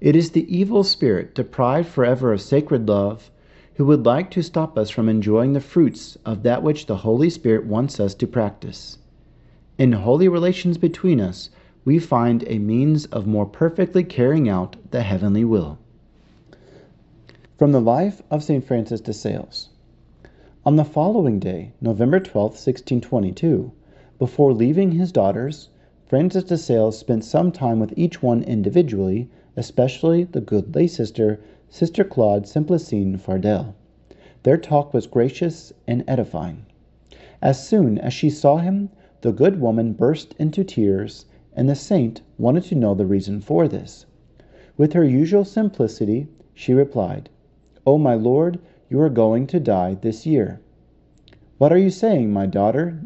It is the evil spirit, deprived forever of sacred love, who would like to stop us from enjoying the fruits of that which the Holy Spirit wants us to practice. In holy relations between us, we find a means of more perfectly carrying out the heavenly will. From the life of St. Francis de Sales. On the following day, November 12, 1622, before leaving his daughters, Francis de Sales spent some time with each one individually especially the good lay sister, Sister Claude Simplicine Fardel. Their talk was gracious and edifying. As soon as she saw him, the good woman burst into tears, and the saint wanted to know the reason for this. With her usual simplicity, she replied, "O my Lord, you are going to die this year." "What are you saying, my daughter?"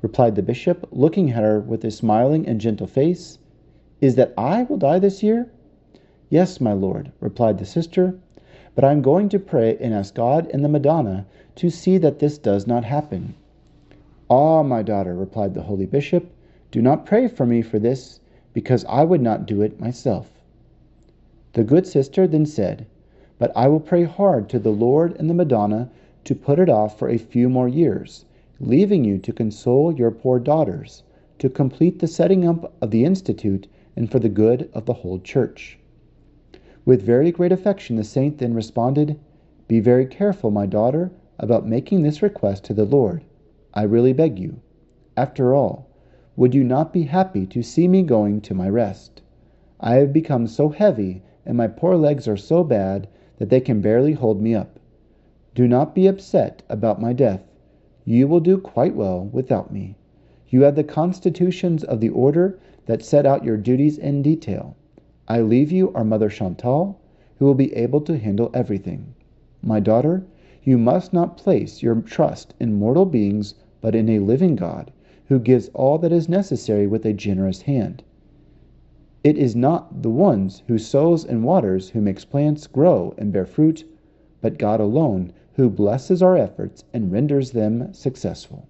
replied the bishop, looking at her with a smiling and gentle face is that I will die this year? Yes, my lord, replied the sister, but I am going to pray and ask God and the Madonna to see that this does not happen. Ah, my daughter, replied the holy bishop, do not pray for me for this, because I would not do it myself. The good sister then said, But I will pray hard to the Lord and the Madonna to put it off for a few more years, leaving you to console your poor daughters, to complete the setting up of the Institute and for the good of the whole church. With very great affection, the saint then responded, Be very careful, my daughter, about making this request to the Lord. I really beg you. After all, would you not be happy to see me going to my rest? I have become so heavy, and my poor legs are so bad that they can barely hold me up. Do not be upset about my death. You will do quite well without me. You have the constitutions of the order that set out your duties in detail. I leave you our Mother Chantal, who will be able to handle everything. My daughter, you must not place your trust in mortal beings, but in a living God, who gives all that is necessary with a generous hand. It is not the ones who sows and waters who makes plants grow and bear fruit, but God alone, who blesses our efforts and renders them successful.